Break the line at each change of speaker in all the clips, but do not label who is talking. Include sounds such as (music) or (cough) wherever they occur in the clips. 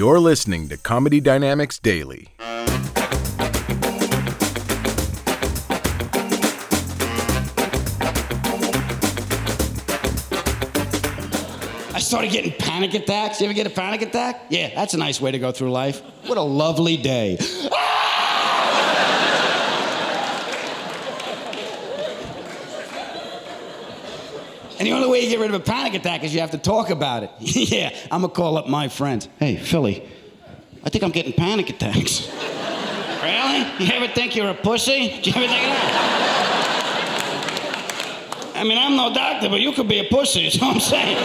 You're listening to Comedy Dynamics Daily.
I started getting panic attacks. You ever get a panic attack? Yeah, that's a nice way to go through life. What a lovely day. Ah! And the only way you get rid of a panic attack is you have to talk about it. (laughs) yeah, I'm gonna call up my friends. Hey, Philly, I think I'm getting panic attacks. (laughs) really? You ever think you're a pussy? Do you ever think that? I mean, I'm no doctor, but you could be a pussy, (laughs) is what I'm saying.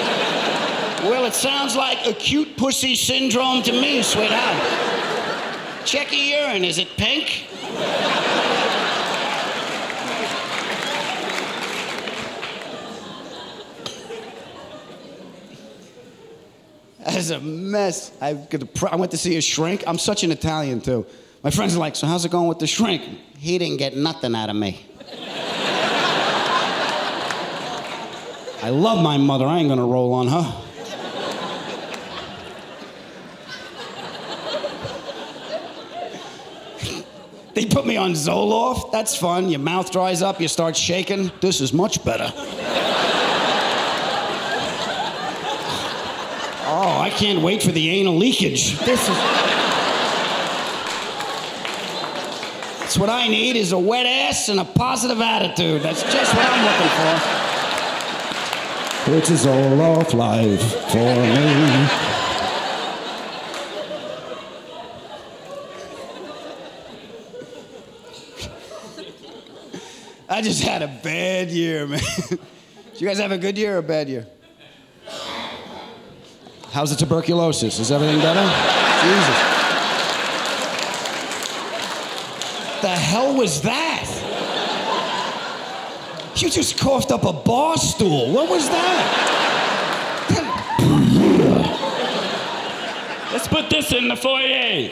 Well, it sounds like acute pussy syndrome to me, sweetheart. Check your urine. Is it pink? That's a mess. A pr- I went to see a shrink. I'm such an Italian, too. My friends are like, So, how's it going with the shrink? He didn't get nothing out of me. I love my mother. I ain't gonna roll on her. They put me on Zoloft. That's fun. Your mouth dries up, you start shaking. This is much better. Oh, I can't wait for the anal leakage. This is. That's what I need is a wet ass and a positive attitude. That's just what I'm looking for. It's all Zoloft life for me. I just had a bad year, man. (laughs) Did you guys have a good year or a bad year? How's the tuberculosis? Is everything better? Jesus. The hell was that? You just coughed up a bar stool. What was that? Let's put this in the foyer.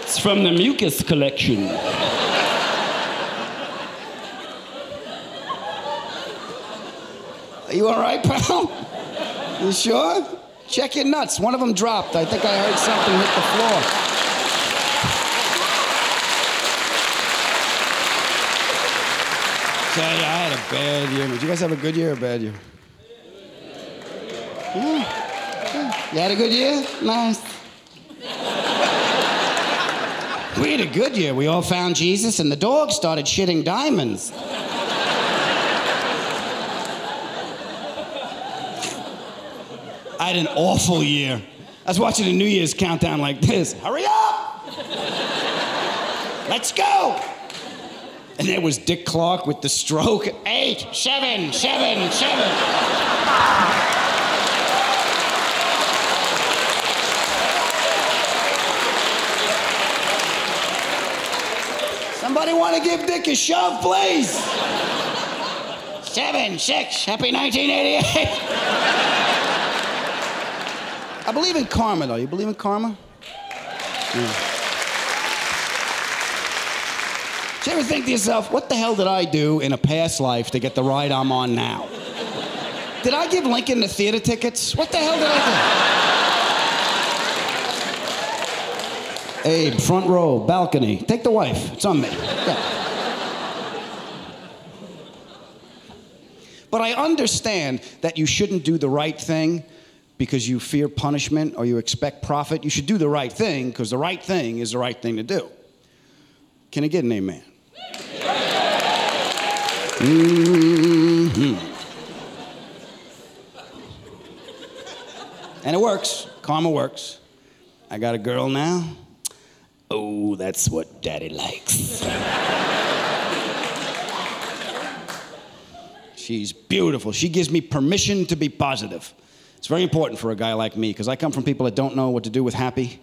It's from the mucus collection. Are you all right, pal? You sure? Check your nuts. One of them dropped. I think I heard something hit the floor. Tell you, I had a bad year. Did you guys have a good year or a bad year? Yeah. You had a good year? Nice. We had a good year. We all found Jesus, and the dog started shitting diamonds. I had an awful year. I was watching a New Year's countdown like this. Hurry up! Let's go! And there was Dick Clark with the stroke. Eight, seven, seven, seven. Somebody want to give Dick a shove, please? Seven, six, happy 1988. I believe in karma, though. You believe in karma? Yeah. Do you ever think to yourself, what the hell did I do in a past life to get the ride I'm on now? Did I give Lincoln the theater tickets? What the hell did I do? Abe, front row, balcony. Take the wife. It's on me. But I understand that you shouldn't do the right thing because you fear punishment or you expect profit. You should do the right thing because the right thing is the right thing to do. Can I get an amen? Mhm. And it works. Karma works. I got a girl now. Oh, that's what daddy likes. She's beautiful. She gives me permission to be positive. It's very important for a guy like me because I come from people that don't know what to do with happy.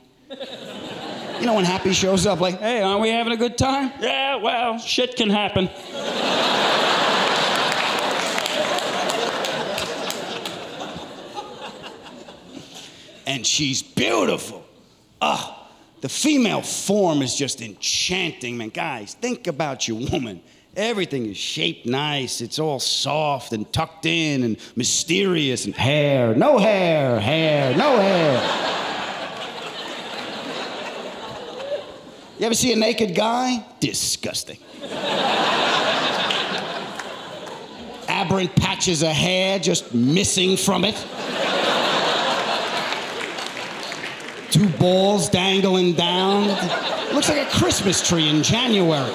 You know when happy shows up, like, hey, aren't we having a good time?
Yeah, well, shit can happen.
and she's beautiful. Ah, the female form is just enchanting, man. Guys, think about your woman. Everything is shaped nice. It's all soft and tucked in and mysterious and hair, no hair, hair, no hair. You ever see a naked guy? Disgusting. Aberrant patches of hair just missing from it. Two balls dangling down. Looks like a Christmas tree in January.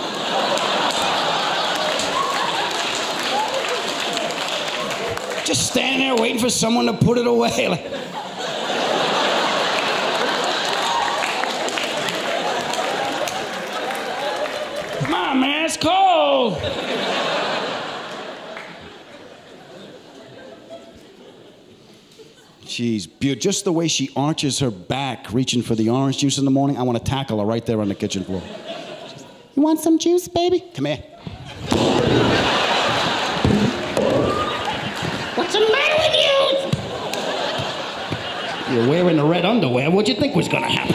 Just standing there waiting for someone to put it away. (laughs) Like,
Come on, man, it's cold.
She's beautiful. Just the way she arches her back, reaching for the orange juice in the morning, I want to tackle her right there on the kitchen floor. You want some juice, baby? Come here.
What's the matter with you?
You're wearing the red underwear. What'd you think was gonna happen?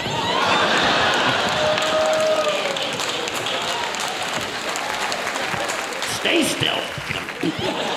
Stay still.